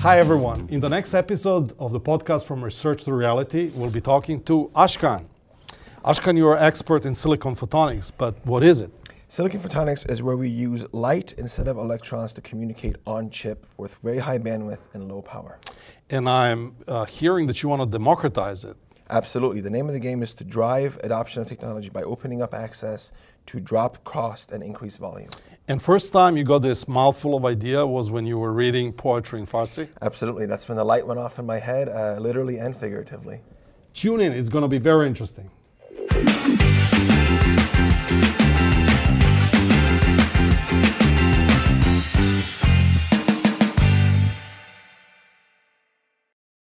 Hi, everyone. In the next episode of the podcast From Research to Reality, we'll be talking to Ashkan. Ashkan, you're an expert in silicon photonics, but what is it? Silicon photonics is where we use light instead of electrons to communicate on chip with very high bandwidth and low power. And I'm uh, hearing that you want to democratize it. Absolutely. The name of the game is to drive adoption of technology by opening up access to drop cost and increase volume. And first time you got this mouthful of idea was when you were reading poetry in Farsi? Absolutely. That's when the light went off in my head, uh, literally and figuratively. Tune in, it's going to be very interesting.